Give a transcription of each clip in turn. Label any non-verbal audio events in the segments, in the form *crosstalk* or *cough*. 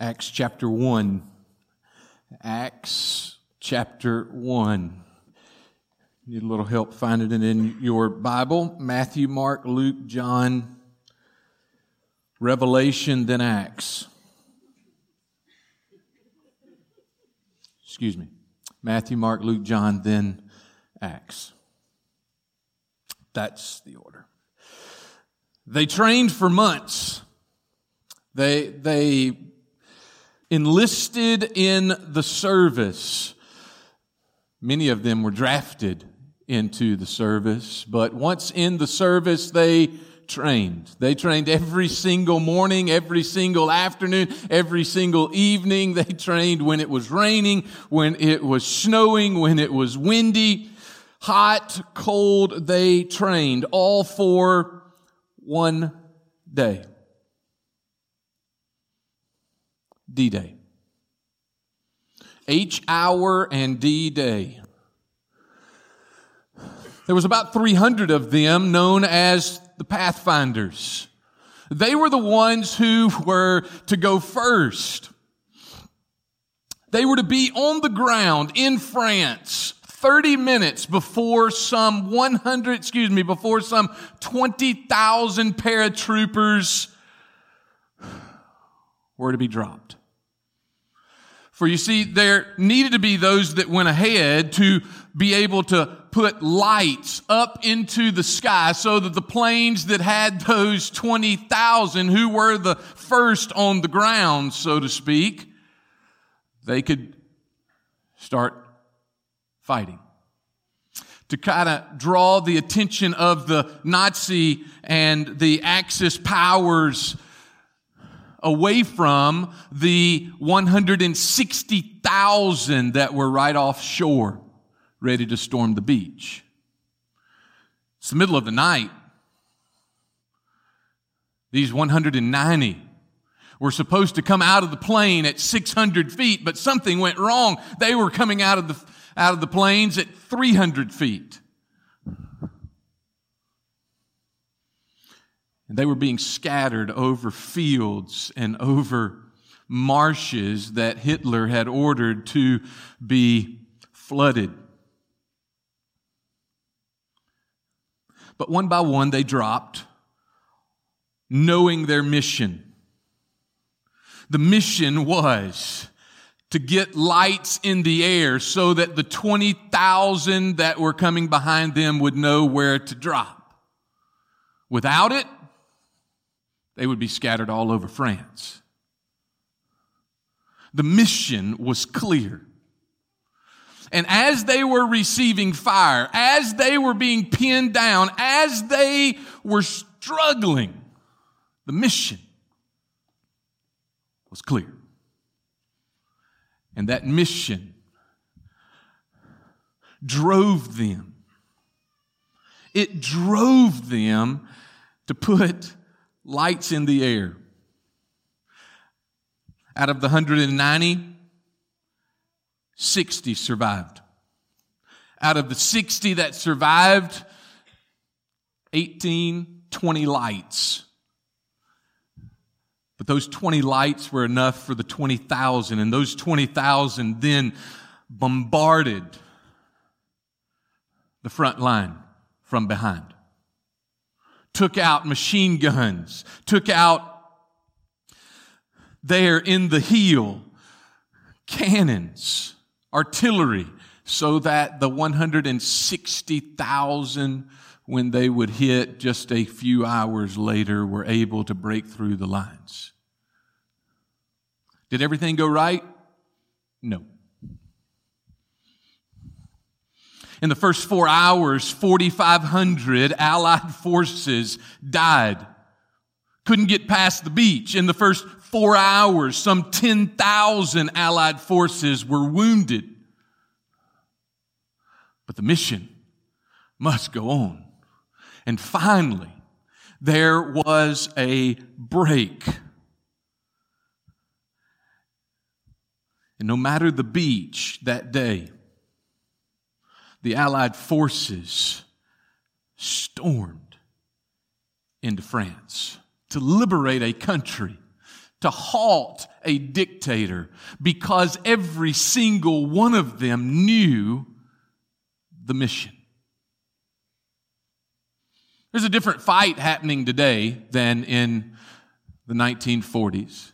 Acts chapter 1. Acts chapter 1. Need a little help finding it in your Bible. Matthew, Mark, Luke, John, Revelation, then Acts. Excuse me. Matthew, Mark, Luke, John, then Acts. That's the order. They trained for months. They, they enlisted in the service. Many of them were drafted into the service, but once in the service, they trained. They trained every single morning, every single afternoon, every single evening. They trained when it was raining, when it was snowing, when it was windy, hot, cold. They trained all for one day. D Day. H hour and D Day. There was about 300 of them known as the Pathfinders. They were the ones who were to go first. They were to be on the ground in France 30 minutes before some 100, excuse me, before some 20,000 paratroopers were to be dropped. For you see, there needed to be those that went ahead to be able to put lights up into the sky so that the planes that had those 20,000 who were the first on the ground, so to speak, they could start fighting. To kind of draw the attention of the Nazi and the Axis powers away from the 160,000 that were right offshore ready to storm the beach. It's the middle of the night. These 190 were supposed to come out of the plane at 600 feet, but something went wrong. They were coming out of the, out of the planes at 300 feet. They were being scattered over fields and over marshes that Hitler had ordered to be flooded. But one by one, they dropped, knowing their mission. The mission was to get lights in the air so that the 20,000 that were coming behind them would know where to drop. Without it, they would be scattered all over France. The mission was clear. And as they were receiving fire, as they were being pinned down, as they were struggling, the mission was clear. And that mission drove them. It drove them to put lights in the air. Out of the 190, 60 survived. Out of the 60 that survived, 18, 20 lights. But those 20 lights were enough for the 20,000, and those 20,000 then bombarded the front line from behind took out machine guns, took out there in the heel cannons, artillery, so that the 160,000, when they would hit just a few hours later, were able to break through the lines. Did everything go right? No. In the first four hours, 4,500 Allied forces died. Couldn't get past the beach. In the first four hours, some 10,000 Allied forces were wounded. But the mission must go on. And finally, there was a break. And no matter the beach that day, the Allied forces stormed into France to liberate a country, to halt a dictator because every single one of them knew the mission. There's a different fight happening today than in the 1940s.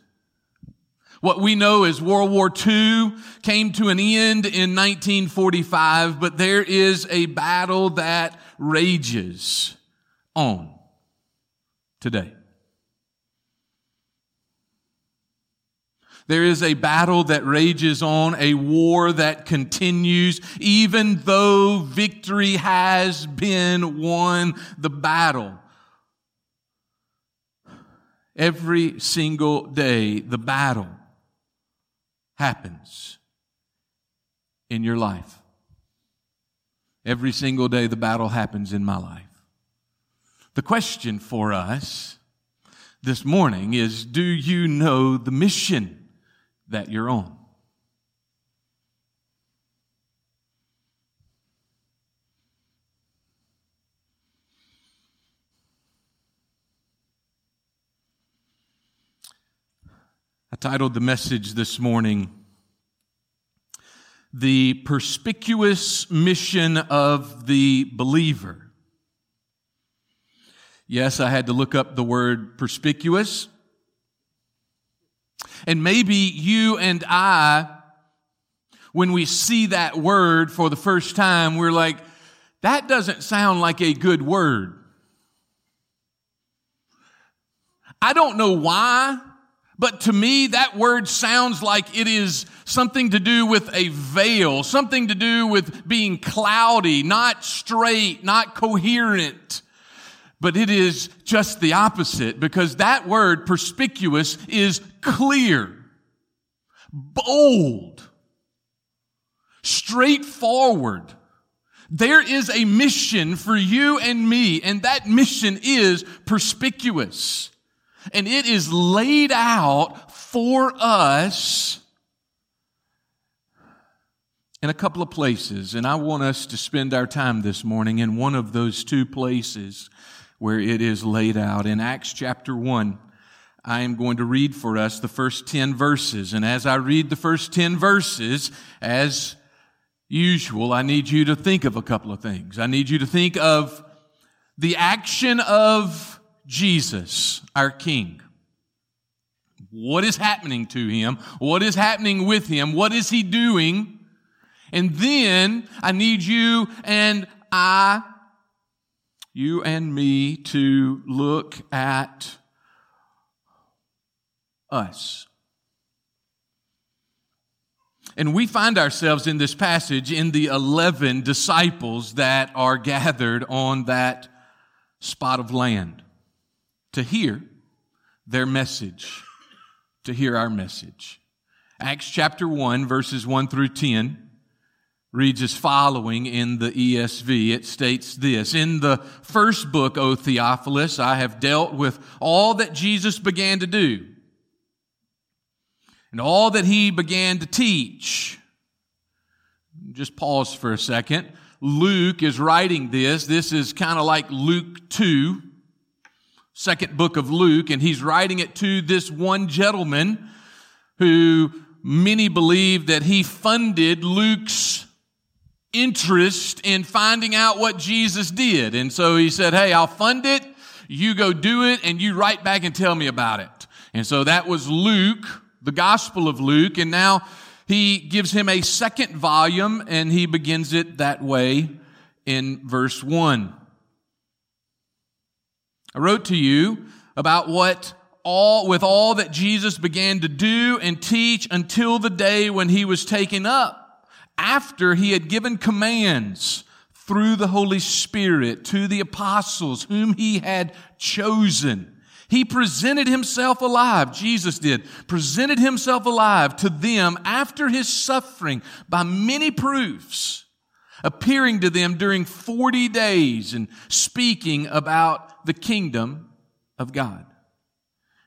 What we know is World War II came to an end in 1945, but there is a battle that rages on today. There is a battle that rages on, a war that continues, even though victory has been won, the battle. Every single day, the battle happens in your life. Every single day, the battle happens in my life. The question for us this morning is Do you know the mission that you're on? Titled the message this morning, The Perspicuous Mission of the Believer. Yes, I had to look up the word perspicuous. And maybe you and I, when we see that word for the first time, we're like, that doesn't sound like a good word. I don't know why, but to me, that word sounds like it is something to do with a veil, something to do with being cloudy, not straight, not coherent. But it is just the opposite because that word perspicuous is clear, bold, straightforward. There is a mission for you and me, and that mission is perspicuous. And it is laid out for us in a couple of places. And I want us to spend our time this morning in one of those two places where it is laid out. In Acts chapter 1, I am going to read for us the first 10 verses. And as I read the first 10 verses, as usual, I need you to think of a couple of things. I need you to think of the action of Jesus, our King. What is happening to him? What is happening with him? What is he doing? And then I need you and I you and me to look at us. And we find ourselves in this passage in the 11 disciples that are gathered on that spot of land to hear their message, to hear our message. Acts chapter 1, verses 1 through 10 reads as following in the ESV. It states this, In the first book, O Theophilus, I have dealt with all that Jesus began to do and all that he began to teach. Just pause for a second. Luke is writing this. This is kind of like Luke 2, second book of Luke, and he's writing it to this one gentleman who many believe that he funded Luke's interest in finding out what Jesus did. And so he said, Hey, I'll fund it. You go do it and you write back and tell me about it. And so that was Luke, the Gospel of Luke. And now he gives him a second volume and he begins it that way in verse one. I wrote to you about what all, with all that Jesus began to do and teach until the day when he was taken up after he had given commands through the Holy Spirit to the apostles whom he had chosen. He presented himself alive, Jesus did, presented himself alive to them after his suffering by many proofs, appearing to them during 40 days and speaking about the kingdom of God.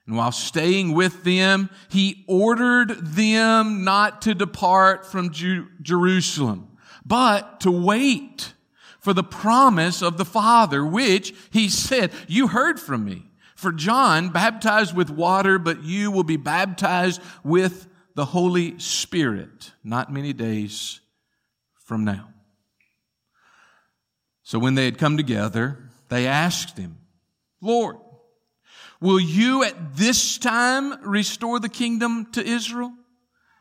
And while staying with them, he ordered them not to depart from Ju- Jerusalem, but to wait for the promise of the Father, which he said, you heard from me. For John baptized with water, but you will be baptized with the Holy Spirit not many days from now. So when they had come together, they asked him, Lord, will you at this time restore the kingdom to Israel?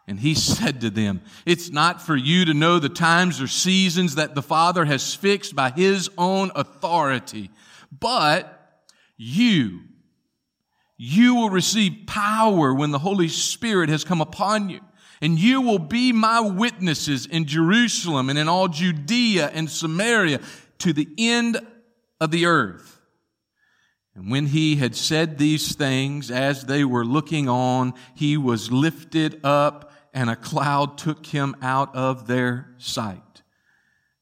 And he *laughs* said to them, It's not for you to know the times or seasons that the Father has fixed by his own authority, but you, you will receive power when the Holy Spirit has come upon you. And you will be my witnesses in Jerusalem and in all Judea and Samaria to the end of the earth. And when he had said these things, as they were looking on, he was lifted up and a cloud took him out of their sight.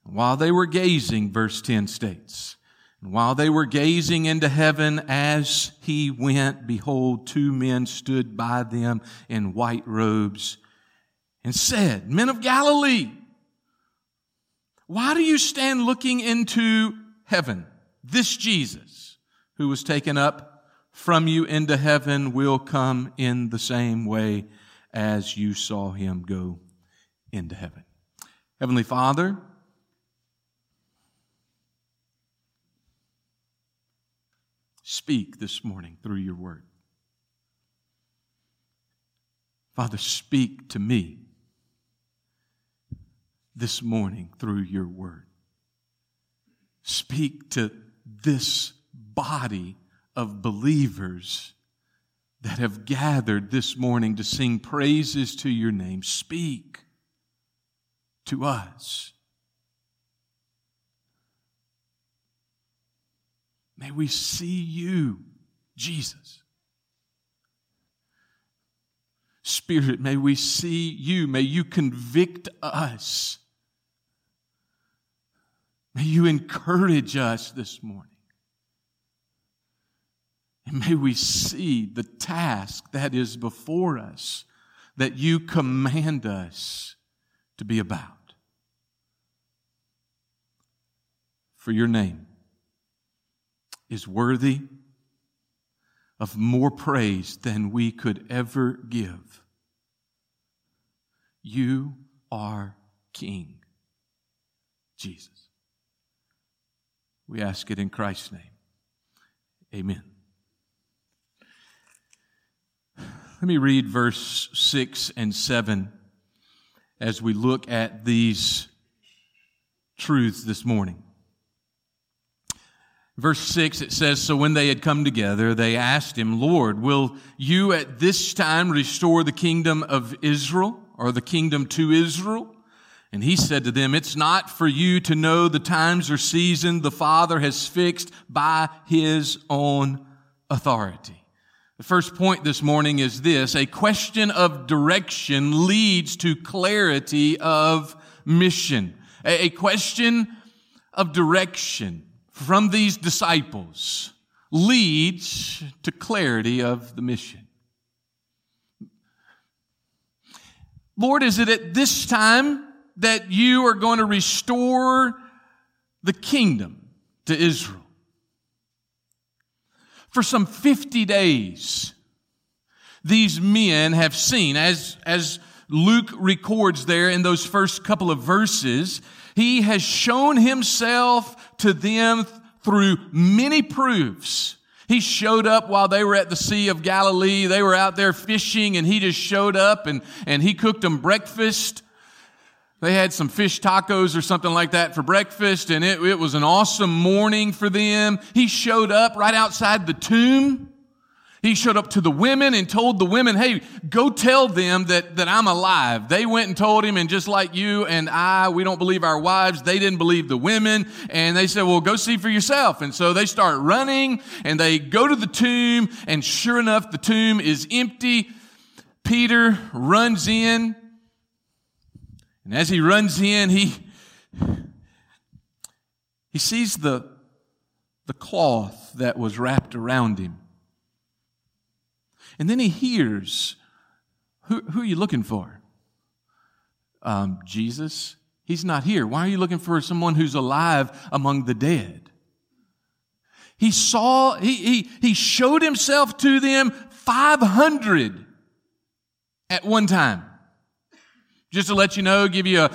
While they were gazing, verse 10 states, and while they were gazing into heaven as he went, behold, two men stood by them in white robes and said, Men of Galilee, why do you stand looking into heaven? This Jesus, who was taken up from you into heaven, will come in the same way as you saw him go into heaven. Heavenly Father, speak this morning through your word. Father, speak to me this morning through your word. Speak to this body of believers that have gathered this morning to sing praises to your name. Speak to us. May we see you, Jesus. Spirit, may we see you. May you convict us. May you encourage us this morning. And may we see the task that is before us that you command us to be about. For your name is worthy of more praise than we could ever give. You are King, Jesus. We ask it in Christ's name. Amen. Let me read verse 6 and 7 as we look at these truths this morning. Verse 6, it says, So when they had come together, they asked him, Lord, will you at this time restore the kingdom of Israel or the kingdom to Israel? And he said to them, It's not for you to know the times or season the Father has fixed by his own authority. The first point this morning is this a question of direction leads to clarity of mission. A question of direction from these disciples leads to clarity of the mission. Lord, is it at this time that you are going to restore the kingdom to Israel? For some 50 days, these men have seen, as, as Luke records there in those first couple of verses, he has shown himself to them through many proofs. He showed up while they were at the Sea of Galilee. They were out there fishing and he just showed up and, and he cooked them breakfast. They had some fish tacos or something like that for breakfast, and it, it was an awesome morning for them. He showed up right outside the tomb. He showed up to the women and told the women, hey, go tell them that, that I'm alive. They went and told him, and just like you and I, we don't believe our wives. They didn't believe the women. And they said, well, go see for yourself. And so they start running and they go to the tomb, and sure enough, the tomb is empty. Peter runs in and as he runs in, he, he sees the, the cloth that was wrapped around him. And then he hears, who, who are you looking for? Um, Jesus. He's not here. Why are you looking for someone who's alive among the dead? He saw, he, he, he showed himself to them 500 at one time. Just to let you know, give you a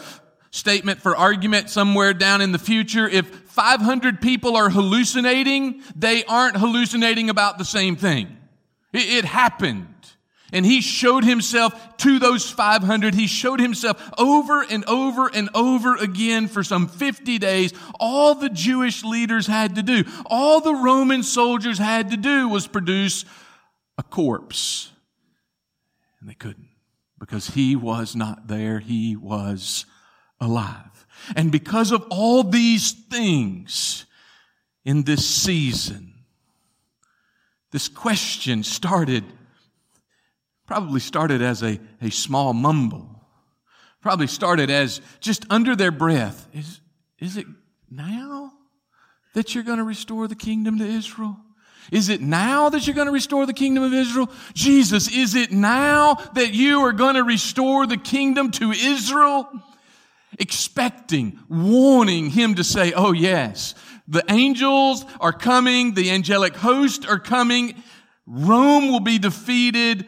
statement for argument somewhere down in the future. If 500 people are hallucinating, they aren't hallucinating about the same thing. It, it happened. And he showed himself to those 500. He showed himself over and over and over again for some 50 days. All the Jewish leaders had to do, all the Roman soldiers had to do was produce a corpse. And they couldn't because he was not there. He was alive. And because of all these things in this season, this question started Probably started as a, a small mumble. Probably started as just under their breath. Is, is it now that you're going to restore the kingdom to Israel? Is it now that you're going to restore the kingdom of Israel? Jesus, is it now that you are going to restore the kingdom to Israel? Expecting, warning him to say, Oh yes, the angels are coming, the angelic host are coming, Rome will be defeated,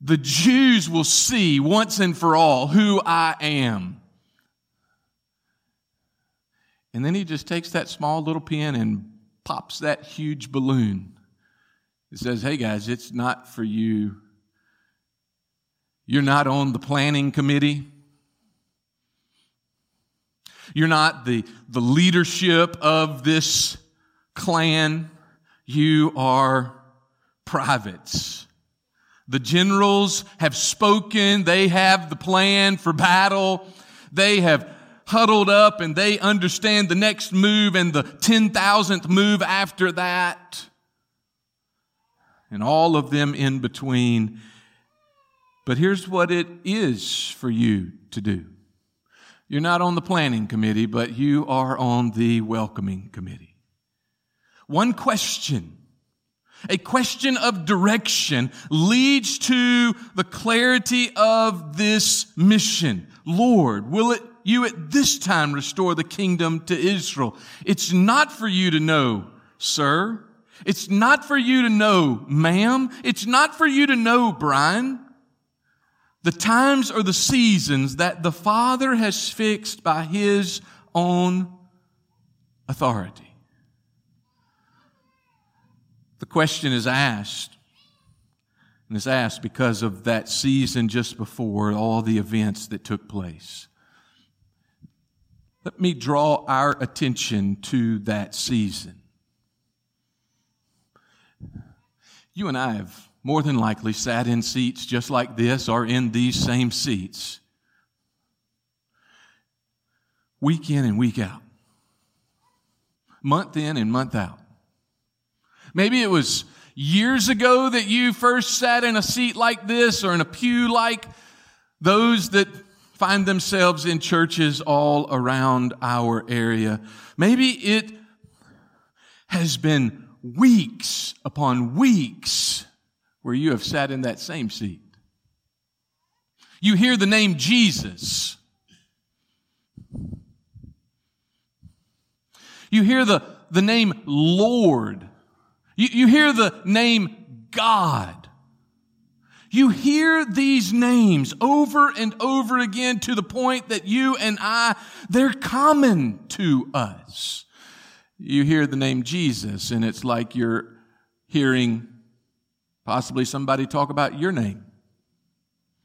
the Jews will see once and for all who I am. And then he just takes that small little pin and pops that huge balloon. It says, Hey guys, it's not for you. You're not on the planning committee. You're not the, the leadership of this clan. You are privates. The generals have spoken. They have the plan for battle. They have huddled up and they understand the next move and the 10,000th move after that. And all of them in between. But here's what it is for you to do. You're not on the planning committee, but you are on the welcoming committee. One question a question of direction leads to the clarity of this mission. Lord, will it you at this time restore the kingdom to Israel? It's not for you to know, sir. It's not for you to know, ma'am. It's not for you to know, Brian. The times or the seasons that the Father has fixed by His own authority. The question is asked, and it's asked because of that season just before all the events that took place. Let me draw our attention to that season. You and I have more than likely sat in seats just like this or in these same seats week in and week out, month in and month out. Maybe it was years ago that you first sat in a seat like this or in a pew like those that find themselves in churches all around our area. Maybe it has been weeks upon weeks where you have sat in that same seat. You hear the name Jesus. You hear the, the name Lord. You, you hear the name God. You hear these names over and over again to the point that you and I, they're common to us. You hear the name Jesus and it's like you're hearing possibly somebody talk about your name.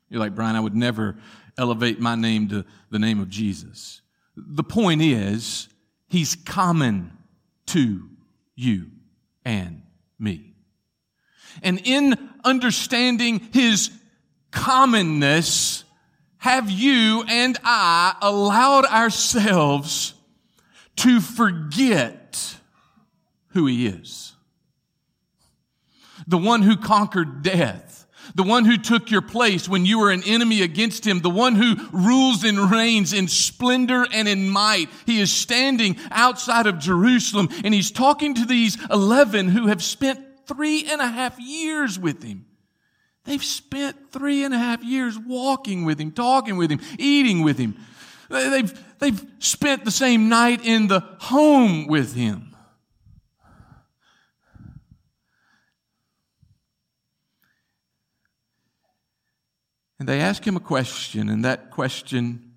You're like, Brian, I would never elevate my name to the name of Jesus. The point is, he's common to you and me. And in understanding his commonness, have you and I allowed ourselves to forget who he is? The one who conquered death the one who took your place when you were an enemy against him, the one who rules and reigns in splendor and in might. He is standing outside of Jerusalem and he's talking to these 11 who have spent three and a half years with him. They've spent three and a half years walking with him, talking with him, eating with him. They've, they've spent the same night in the home with him. And they ask him a question, and that question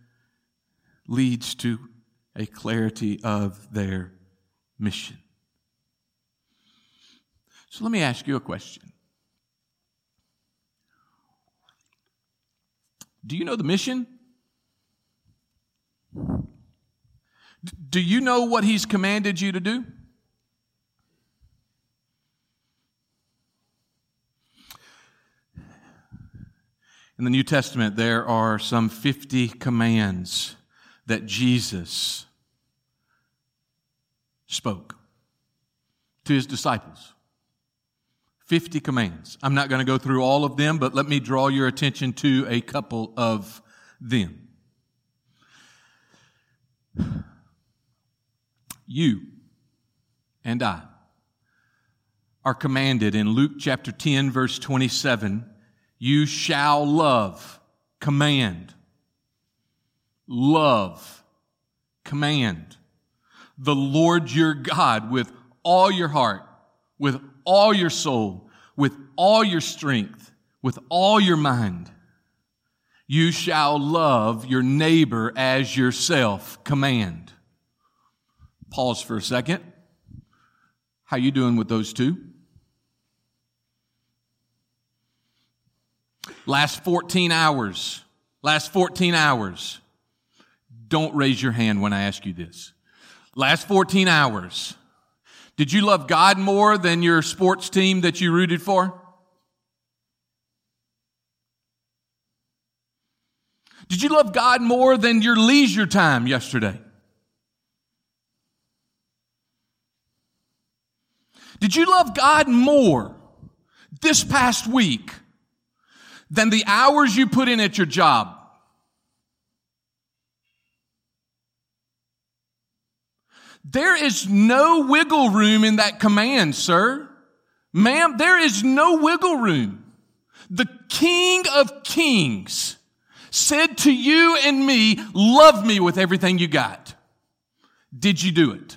leads to a clarity of their mission. So let me ask you a question. Do you know the mission? Do you know what he's commanded you to do? In the New Testament, there are some 50 commands that Jesus spoke to his disciples. 50 commands. I'm not going to go through all of them, but let me draw your attention to a couple of them. You and I are commanded in Luke chapter 10, verse 27 you shall love, command. Love, command. The Lord your God with all your heart, with all your soul, with all your strength, with all your mind. You shall love your neighbor as yourself. Command. Pause for a second. How you doing with those two? Last 14 hours. Last 14 hours. Don't raise your hand when I ask you this. Last 14 hours. Did you love God more than your sports team that you rooted for? Did you love God more than your leisure time yesterday? Did you love God more this past week than the hours you put in at your job. There is no wiggle room in that command, sir. Ma'am, there is no wiggle room. The King of Kings said to you and me, love me with everything you got. Did you do it?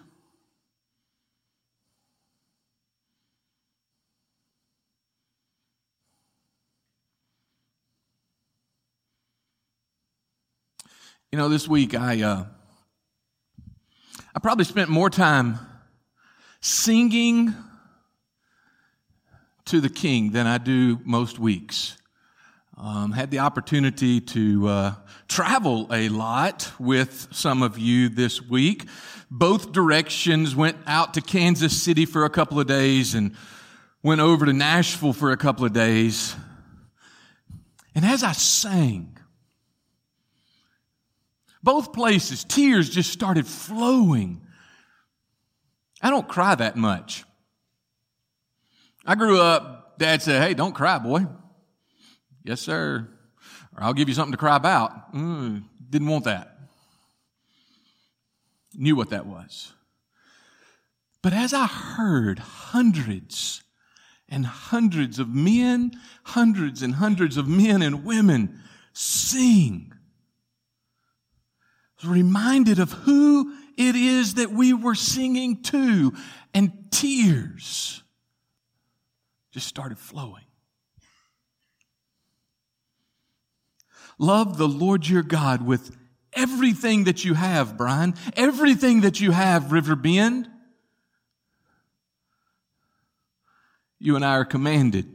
You know, this week I uh, I probably spent more time singing to the King than I do most weeks. Um, had the opportunity to uh, travel a lot with some of you this week. Both directions went out to Kansas City for a couple of days and went over to Nashville for a couple of days. And as I sang, both places, tears just started flowing. I don't cry that much. I grew up, dad said, Hey, don't cry, boy. Yes, sir. Or I'll give you something to cry about. Mm, didn't want that. Knew what that was. But as I heard hundreds and hundreds of men, hundreds and hundreds of men and women sing reminded of who it is that we were singing to, and tears just started flowing. Love the Lord your God with everything that you have, Brian, everything that you have, River Bend. You and I are commanded.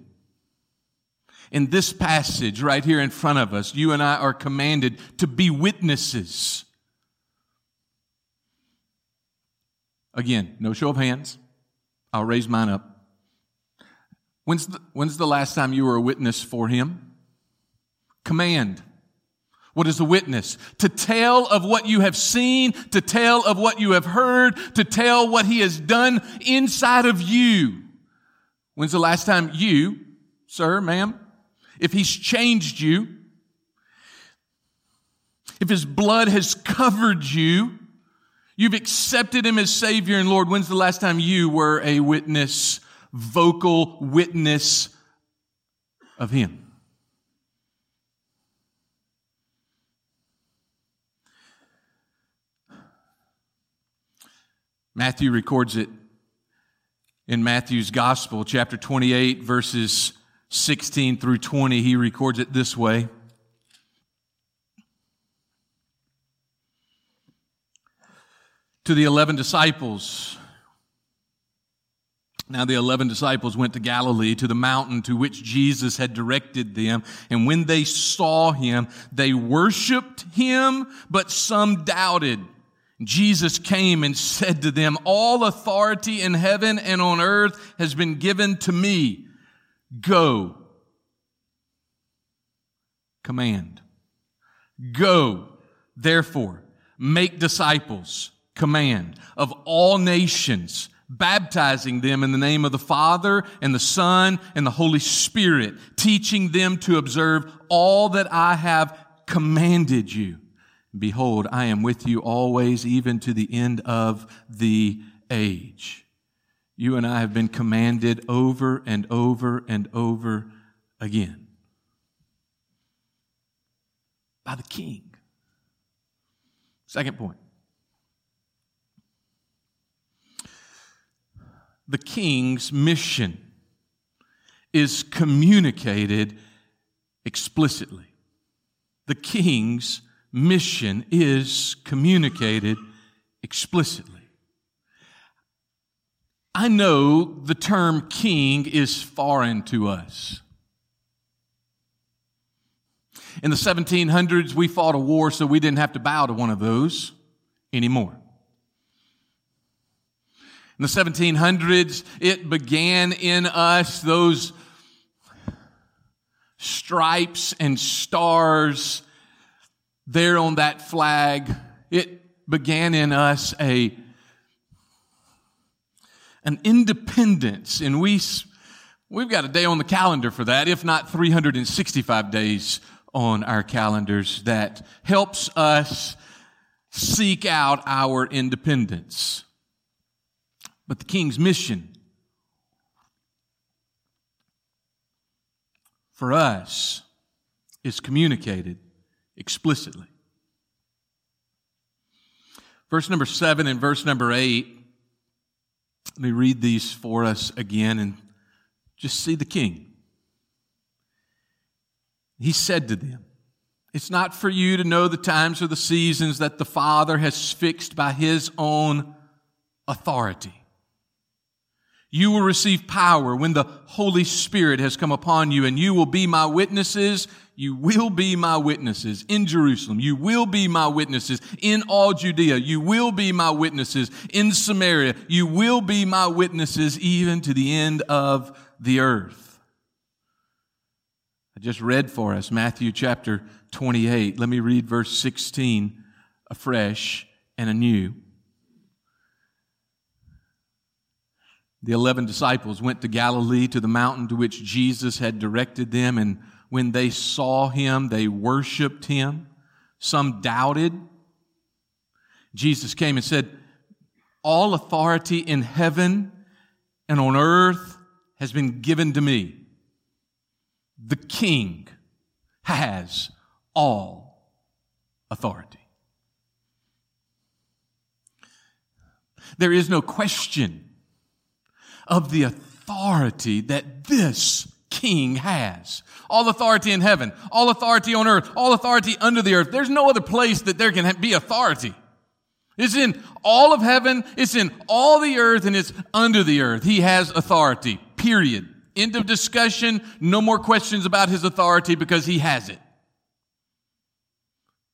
In this passage right here in front of us, you and I are commanded to be witnesses Again, no show of hands. I'll raise mine up. When's the, when's the last time you were a witness for him? Command. What is a witness? To tell of what you have seen, to tell of what you have heard, to tell what he has done inside of you. When's the last time you, sir, ma'am, if he's changed you, if his blood has covered you, You've accepted him as Savior and Lord. When's the last time you were a witness, vocal witness of him? Matthew records it in Matthew's Gospel, chapter 28, verses 16 through 20. He records it this way to the 11 disciples. Now the 11 disciples went to Galilee to the mountain to which Jesus had directed them. And when they saw him, they worshiped him, but some doubted. Jesus came and said to them, all authority in heaven and on earth has been given to me. Go. Command. Go, therefore, make disciples, command, of all nations, baptizing them in the name of the Father and the Son and the Holy Spirit, teaching them to observe all that I have commanded you. Behold, I am with you always, even to the end of the age. You and I have been commanded over and over and over again by the King. Second point. The King's mission is communicated explicitly. The King's mission is communicated explicitly. I know the term king is foreign to us. In the 1700s, we fought a war so we didn't have to bow to one of those anymore. In the 1700s, it began in us those stripes and stars there on that flag, it began in us a an independence, and we we've got a day on the calendar for that, if not 365 days on our calendars that helps us seek out our independence. But the king's mission for us is communicated explicitly. Verse number seven and verse number eight, let me read these for us again and just see the king. He said to them, It's not for you to know the times or the seasons that the Father has fixed by his own authority. You will receive power when the Holy Spirit has come upon you, and you will be my witnesses you will be my witnesses in Jerusalem. You will be my witnesses in all Judea. You will be my witnesses in Samaria. You will be my witnesses even to the end of the earth. I just read for us Matthew chapter 28. Let me read verse 16 afresh and anew. The eleven disciples went to Galilee to the mountain to which Jesus had directed them and when they saw him, they worshiped him. Some doubted. Jesus came and said, All authority in heaven and on earth has been given to me. The King has all authority. There is no question of the authority that this king has. All authority in heaven, all authority on earth, all authority under the earth. There's no other place that there can be authority. It's in all of heaven, it's in all the earth, and it's under the earth. He has authority, period. End of discussion. No more questions about his authority because he has it.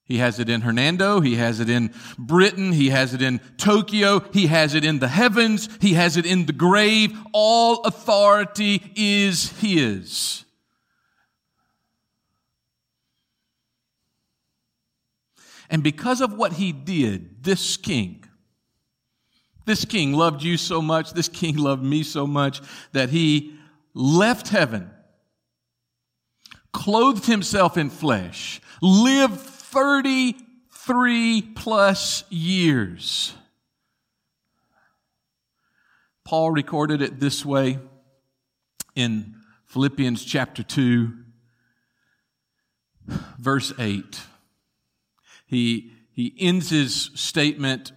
He has it in Hernando. He has it in Britain. He has it in Tokyo. He has it in the heavens. He has it in the grave. All authority is His. And because of what He did, this king, this king loved you so much, this king loved me so much that he left heaven, clothed himself in flesh, lived 33 plus years. Paul recorded it this way in Philippians chapter 2, verse 8. He, he ends his statement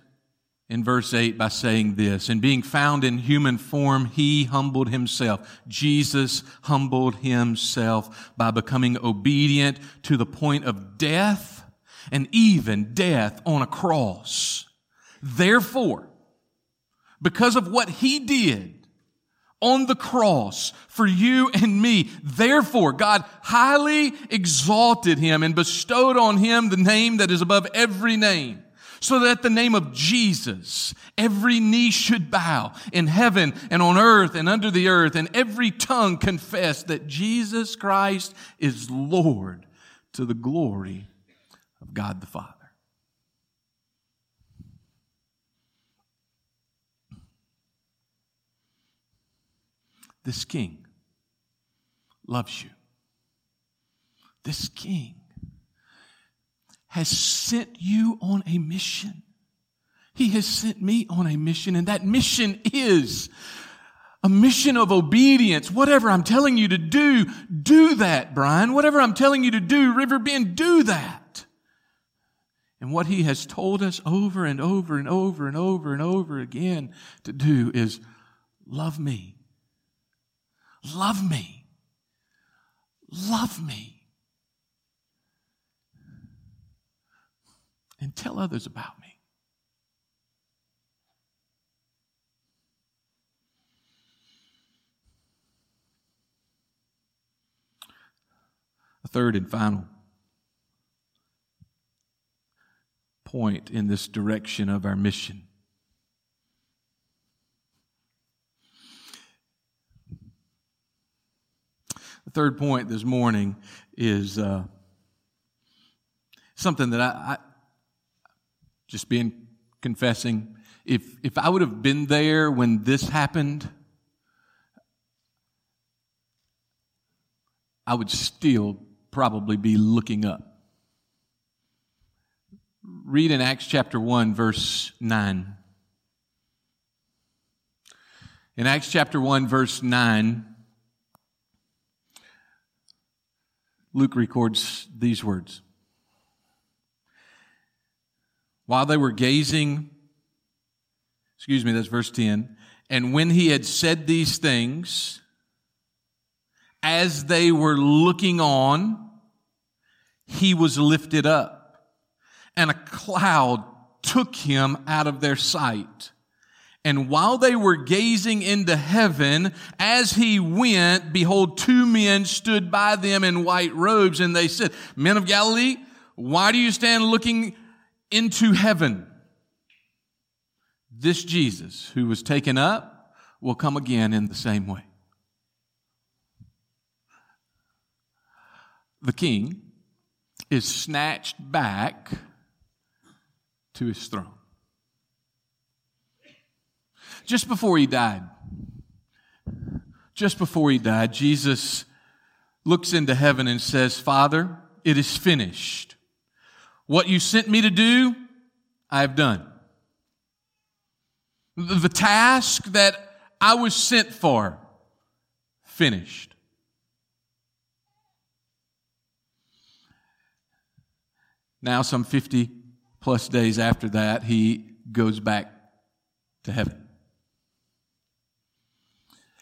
in verse 8 by saying this, and being found in human form, he humbled himself. Jesus humbled himself by becoming obedient to the point of death and even death on a cross. Therefore, because of what he did on the cross for you and me, therefore God highly exalted him and bestowed on him the name that is above every name so that the name of Jesus, every knee should bow in heaven and on earth and under the earth, and every tongue confess that Jesus Christ is Lord to the glory of God the Father. This king loves you. This king has sent you on a mission. He has sent me on a mission, and that mission is a mission of obedience. Whatever I'm telling you to do, do that, Brian. Whatever I'm telling you to do, Riverbend, do that. And what he has told us over and over and over and over and over again to do is love me. Love me. Love me. and tell others about me. A third and final point in this direction of our mission. The third point this morning is uh, something that I, just being confessing. If, if I would have been there when this happened, I would still probably be looking up. Read in Acts chapter 1, verse 9. In Acts chapter 1, verse 9, Luke records these words. While they were gazing, excuse me, that's verse 10. And when he had said these things, as they were looking on, he was lifted up, and a cloud took him out of their sight. And while they were gazing into heaven, as he went, behold, two men stood by them in white robes, and they said, Men of Galilee, why do you stand looking into heaven. This Jesus who was taken up will come again in the same way. The king is snatched back to his throne. Just before he died, just before he died, Jesus looks into heaven and says, Father, it is finished. What you sent me to do, I have done. The task that I was sent for, finished. Now, some 50 plus days after that, he goes back to heaven.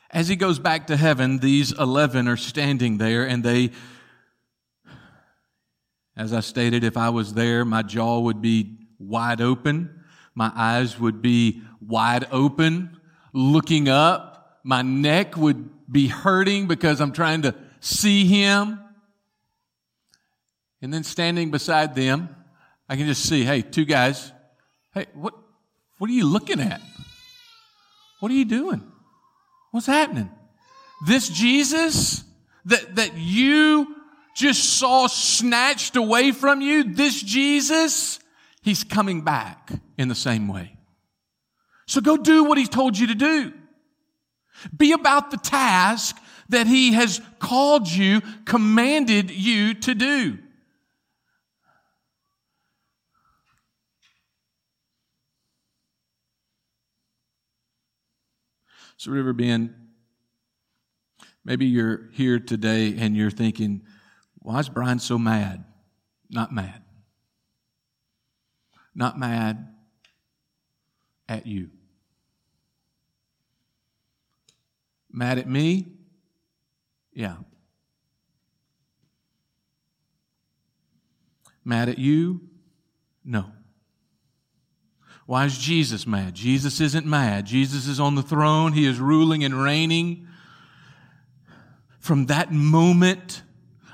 As he goes back to heaven, these 11 are standing there and they as I stated, if I was there, my jaw would be wide open. My eyes would be wide open, looking up. My neck would be hurting because I'm trying to see him. And then standing beside them, I can just see, hey, two guys. Hey, what, what are you looking at? What are you doing? What's happening? This Jesus that, that you just saw snatched away from you, this Jesus, he's coming back in the same way. So go do what he's told you to do. Be about the task that he has called you, commanded you to do. So, Riverbend, maybe you're here today and you're thinking, why is Brian so mad? Not mad. Not mad at you. Mad at me? Yeah. Mad at you? No. Why is Jesus mad? Jesus isn't mad. Jesus is on the throne. He is ruling and reigning. From that moment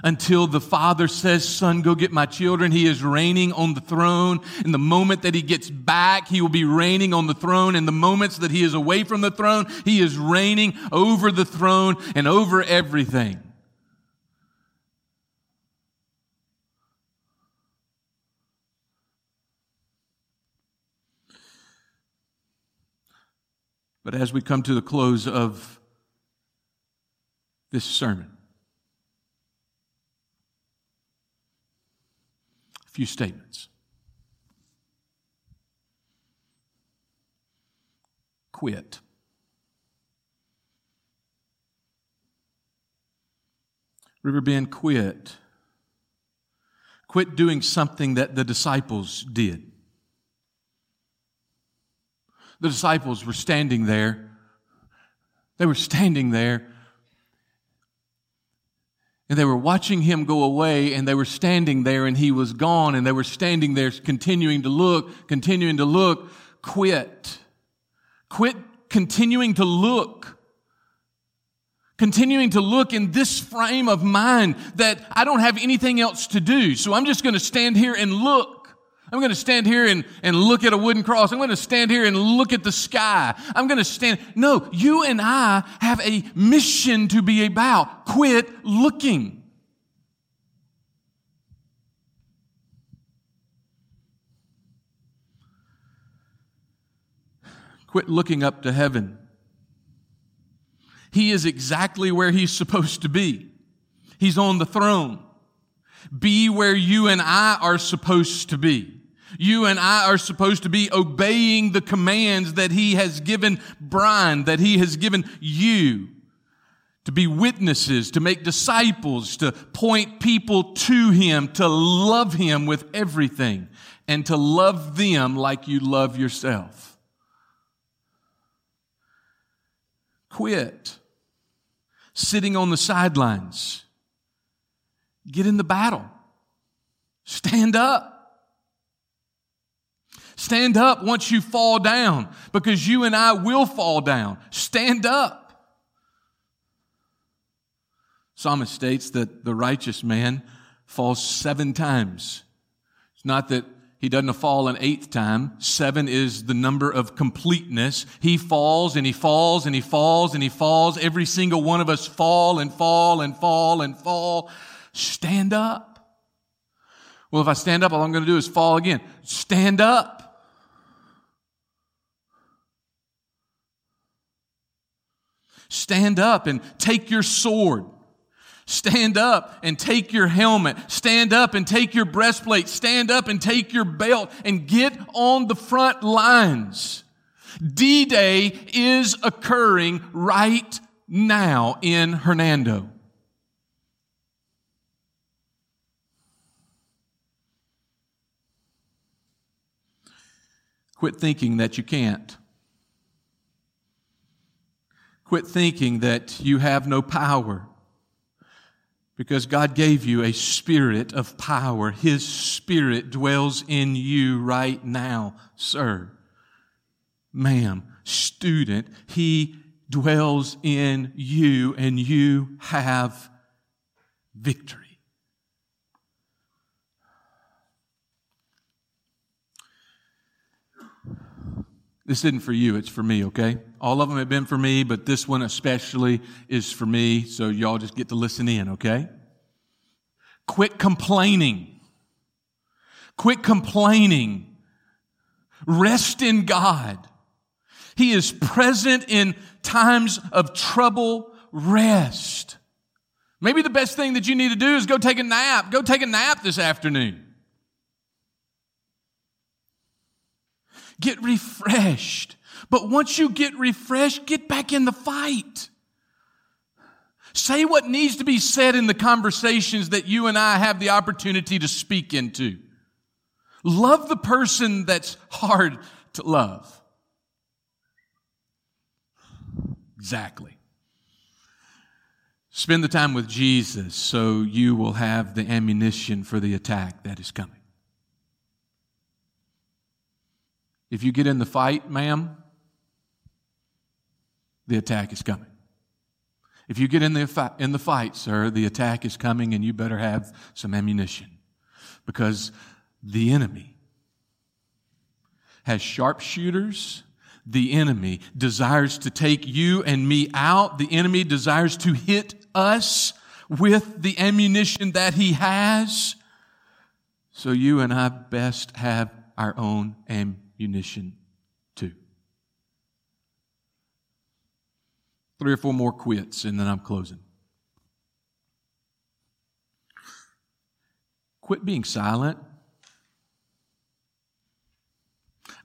until the father says, son, go get my children, he is reigning on the throne. In the moment that he gets back, he will be reigning on the throne. In the moments that he is away from the throne, he is reigning over the throne and over everything. But as we come to the close of this sermon, a few statements. Quit. Riverbend, quit. Quit doing something that the disciples did. The disciples were standing there. They were standing there. And they were watching him go away, and they were standing there, and he was gone, and they were standing there continuing to look, continuing to look. Quit. Quit continuing to look. Continuing to look in this frame of mind that I don't have anything else to do. So I'm just going to stand here and look. I'm going to stand here and, and look at a wooden cross. I'm going to stand here and look at the sky. I'm going to stand. No, you and I have a mission to be about. Quit looking. Quit looking up to heaven. He is exactly where he's supposed to be. He's on the throne. Be where you and I are supposed to be. You and I are supposed to be obeying the commands that He has given Brian, that He has given you to be witnesses, to make disciples, to point people to Him, to love Him with everything, and to love them like you love yourself. Quit sitting on the sidelines. Get in the battle. Stand up. Stand up once you fall down because you and I will fall down. Stand up. Psalmist states that the righteous man falls seven times. It's not that he doesn't fall an eighth time. Seven is the number of completeness. He falls and he falls and he falls and he falls. Every single one of us fall and fall and fall and fall. Stand up. Well, if I stand up, all I'm going to do is fall again. Stand up. Stand up and take your sword. Stand up and take your helmet. Stand up and take your breastplate. Stand up and take your belt and get on the front lines. D-Day is occurring right now in Hernando. Quit thinking that you can't. Quit thinking that you have no power because God gave you a spirit of power. His spirit dwells in you right now, sir, ma'am, student. He dwells in you and you have victory. This isn't for you, it's for me, okay? All of them have been for me, but this one especially is for me, so y'all just get to listen in, okay? Quit complaining. Quit complaining. Rest in God. He is present in times of trouble. Rest. Maybe the best thing that you need to do is go take a nap. Go take a nap this afternoon. Get refreshed. But once you get refreshed, get back in the fight. Say what needs to be said in the conversations that you and I have the opportunity to speak into. Love the person that's hard to love. Exactly. Spend the time with Jesus so you will have the ammunition for the attack that is coming. If you get in the fight, ma'am, the attack is coming. If you get in the, in the fight, sir, the attack is coming and you better have some ammunition because the enemy has sharpshooters. The enemy desires to take you and me out. The enemy desires to hit us with the ammunition that he has. So you and I best have our own ammunition Three or four more quits and then I'm closing. Quit being silent.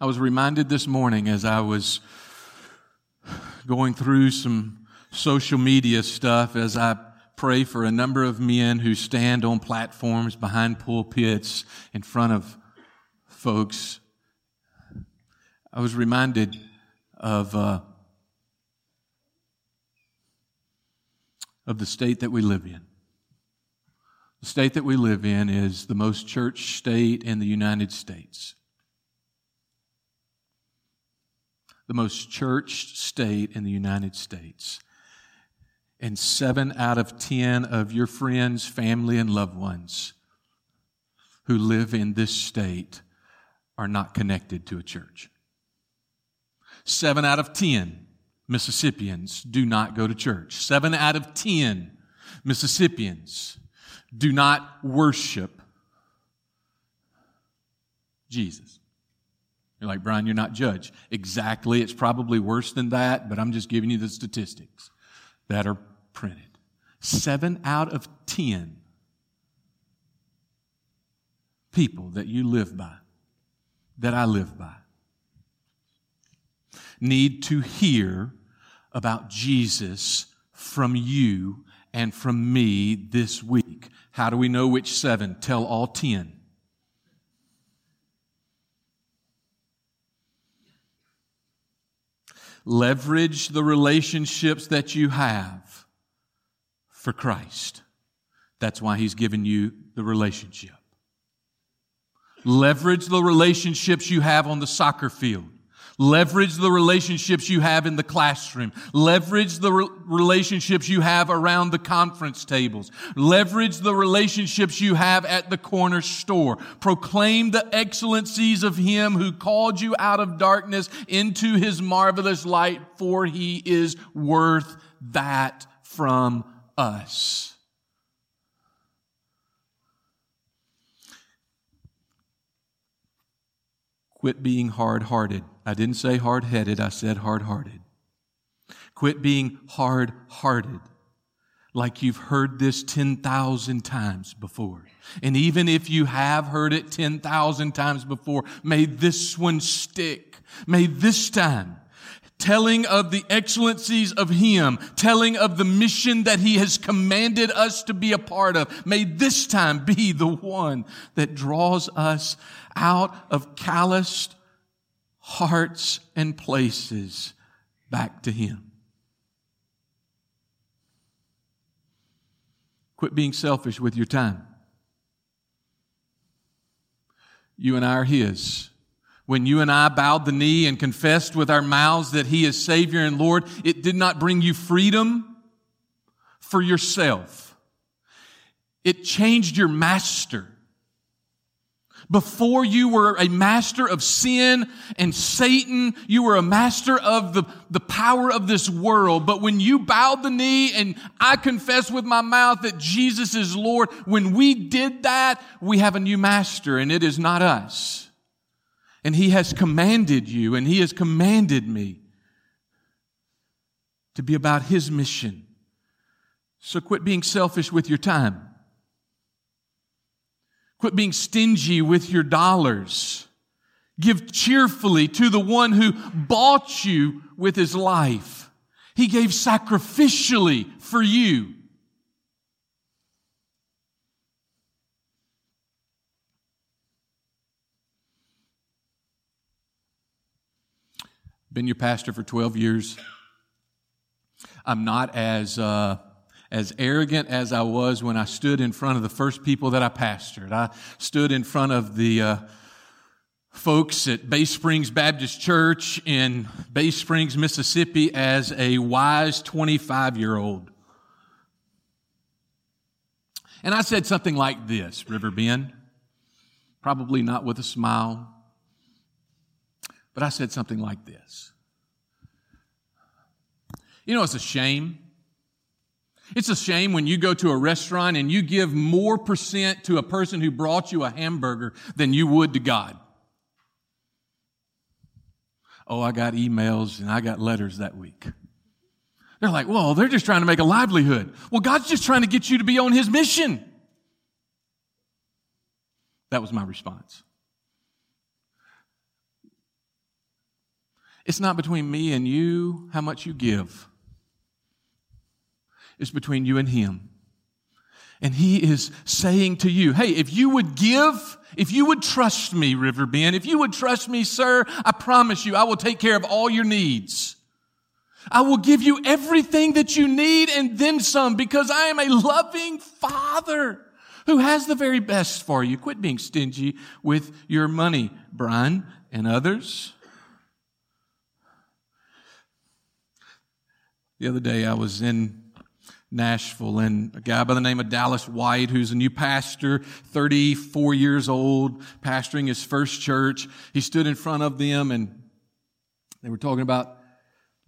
I was reminded this morning as I was going through some social media stuff as I pray for a number of men who stand on platforms behind pulpits in front of folks. I was reminded of uh, of the state that we live in. The state that we live in is the most church state in the United States. The most church state in the United States. And seven out of ten of your friends, family, and loved ones who live in this state are not connected to a church. Seven out of ten Mississippians do not go to church. Seven out of ten Mississippians do not worship Jesus. You're like, Brian, you're not judged. Exactly. It's probably worse than that, but I'm just giving you the statistics that are printed. Seven out of ten people that you live by, that I live by, need to hear about Jesus from you and from me this week. How do we know which seven? Tell all ten. Leverage the relationships that you have for Christ. That's why He's given you the relationship. Leverage the relationships you have on the soccer field. Leverage the relationships you have in the classroom. Leverage the re- relationships you have around the conference tables. Leverage the relationships you have at the corner store. Proclaim the excellencies of Him who called you out of darkness into His marvelous light, for He is worth that from us. Quit being hard hearted. I didn't say hard headed, I said hard hearted. Quit being hard hearted like you've heard this 10,000 times before. And even if you have heard it 10,000 times before, may this one stick. May this time telling of the excellencies of Him, telling of the mission that He has commanded us to be a part of. May this time be the one that draws us out of calloused hearts and places back to Him. Quit being selfish with your time. You and I are His. When you and I bowed the knee and confessed with our mouths that He is Savior and Lord, it did not bring you freedom for yourself. It changed your master. Before you were a master of sin and Satan, you were a master of the, the power of this world. But when you bowed the knee and I confess with my mouth that Jesus is Lord, when we did that, we have a new master and it is not us. And he has commanded you and he has commanded me to be about his mission. So quit being selfish with your time. Quit being stingy with your dollars. Give cheerfully to the one who bought you with his life. He gave sacrificially for you. Been your pastor for 12 years. I'm not as uh, as arrogant as I was when I stood in front of the first people that I pastored. I stood in front of the uh, folks at Bay Springs Baptist Church in Bay Springs, Mississippi as a wise 25 year old. And I said something like this, River Bend, probably not with a smile, but I said something like this. You know, it's a shame. It's a shame when you go to a restaurant and you give more percent to a person who brought you a hamburger than you would to God. Oh, I got emails and I got letters that week. They're like, well, they're just trying to make a livelihood. Well, God's just trying to get you to be on His mission. That was my response. It's not between me and you how much you give. It's between you and Him. And He is saying to you, hey, if you would give, if you would trust me, River Riverbend, if you would trust me, sir, I promise you, I will take care of all your needs. I will give you everything that you need and then some because I am a loving father who has the very best for you. Quit being stingy with your money, Brian and others. The other day I was in Nashville and a guy by the name of Dallas White, who's a new pastor, 34 years old, pastoring his first church. He stood in front of them and they were talking about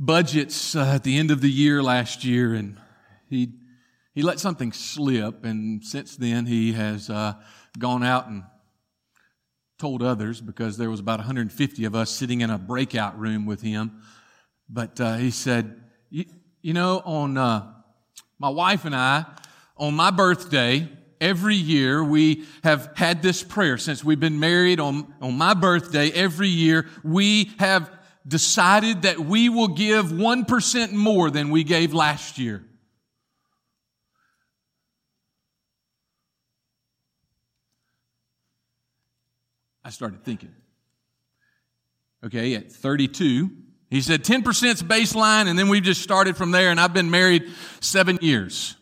budgets uh, at the end of the year last year, and he he let something slip, and since then he has uh, gone out and told others because there was about 150 of us sitting in a breakout room with him. But uh, he said, you, know, on uh, my wife and I, on my birthday, every year we have had this prayer since we've been married on, on my birthday every year we have decided that we will give 1% more than we gave last year. I started thinking. Okay, at 32, he said 10% is baseline, and then we've just started from there, and I've been married seven years.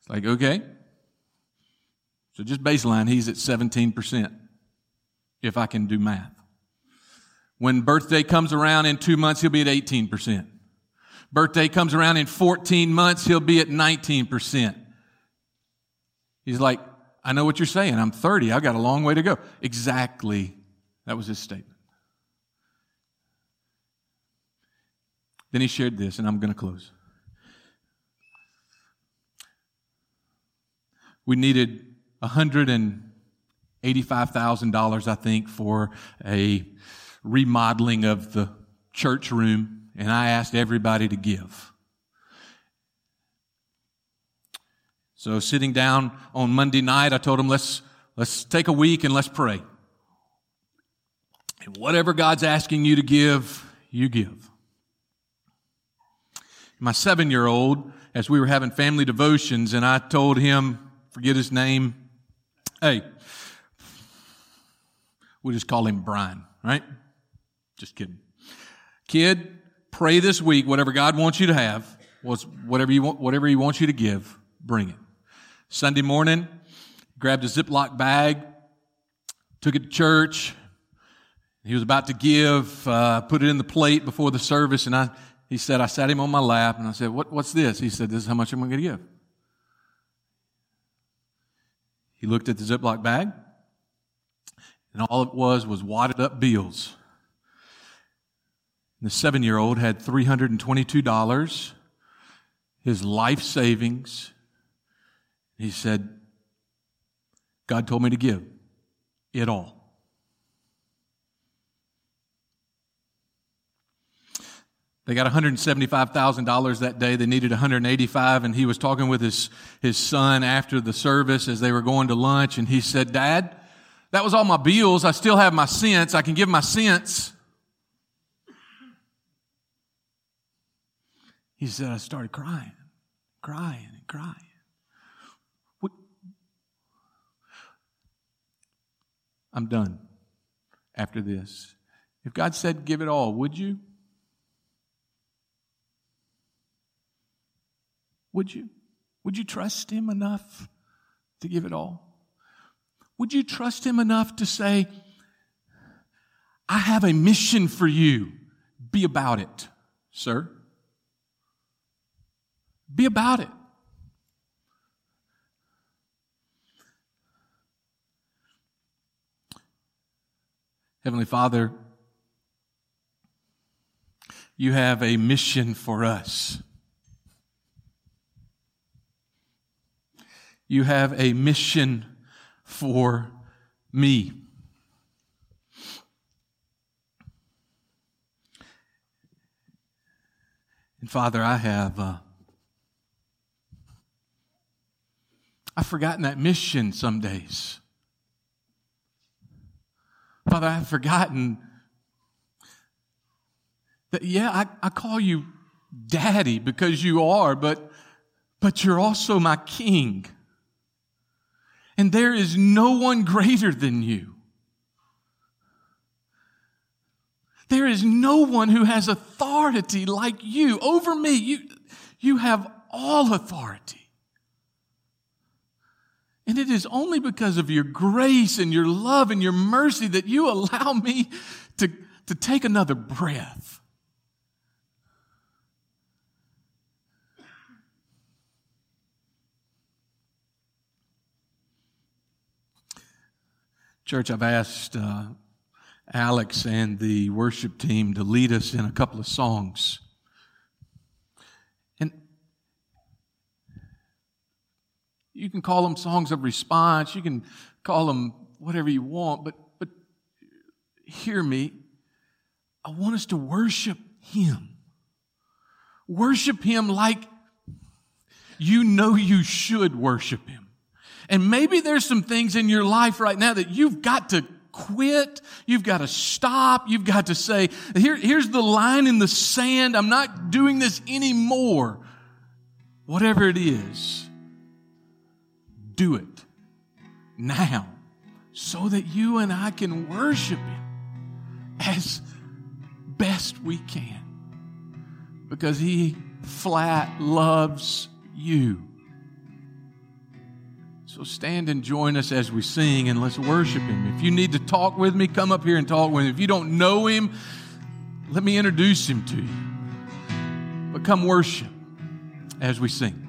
It's like, okay. So just baseline, he's at 17%, if I can do math. When birthday comes around in two months, he'll be at 18%. Birthday comes around in 14 months, he'll be at 19%. He's like, I know what you're saying. I'm 30. I've got a long way to go. Exactly. That was his statement. Then he shared this, and I'm going to close. We needed $185,000, I think, for a remodeling of the church room, and I asked everybody to give. So sitting down on Monday night, I told them, let's, let's take a week and let's pray. And whatever God's asking you to give, you give. My seven year old, as we were having family devotions, and I told him, forget his name, hey, we'll just call him Brian, right? Just kidding. Kid, pray this week, whatever God wants you to have, whatever you want, whatever he wants you to give, bring it. Sunday morning, grabbed a Ziploc bag, took it to church. He was about to give, uh, put it in the plate before the service, and I, he said, I sat him on my lap, and I said, what, what's this? He said, this is how much I'm going to give. He looked at the Ziploc bag, and all it was was wadded up bills. The seven year old had $322, his life savings. He said, God told me to give it all. They got $175,000 that day. They needed 185 and he was talking with his, his son after the service as they were going to lunch and he said, Dad, that was all my bills. I still have my cents. I can give my cents. He said, I started crying, crying, and crying. What? I'm done after this. If God said, give it all, would you? Would you? Would you trust Him enough to give it all? Would you trust Him enough to say, I have a mission for you. Be about it, sir. Be about it. Heavenly Father, you have a mission for us. You have a mission for me. And Father, I have uh, I've forgotten that mission some days. Father, I've forgotten that, yeah, I, I call you daddy because you are, but, but you're also my king. And there is no one greater than you. There is no one who has authority like you over me. You, you have all authority. And it is only because of your grace and your love and your mercy that you allow me to, to take another breath. Church, I've asked uh, Alex and the worship team to lead us in a couple of songs. And you can call them songs of response. You can call them whatever you want, but, but hear me. I want us to worship Him. Worship Him like you know you should worship Him. And maybe there's some things in your life right now that you've got to quit. You've got to stop. You've got to say, Here, here's the line in the sand. I'm not doing this anymore. Whatever it is do it now so that you and I can worship Him as best we can because He flat loves you. So stand and join us as we sing and let's worship Him. If you need to talk with me, come up here and talk with me. If you don't know Him, let me introduce Him to you. But come worship as we sing.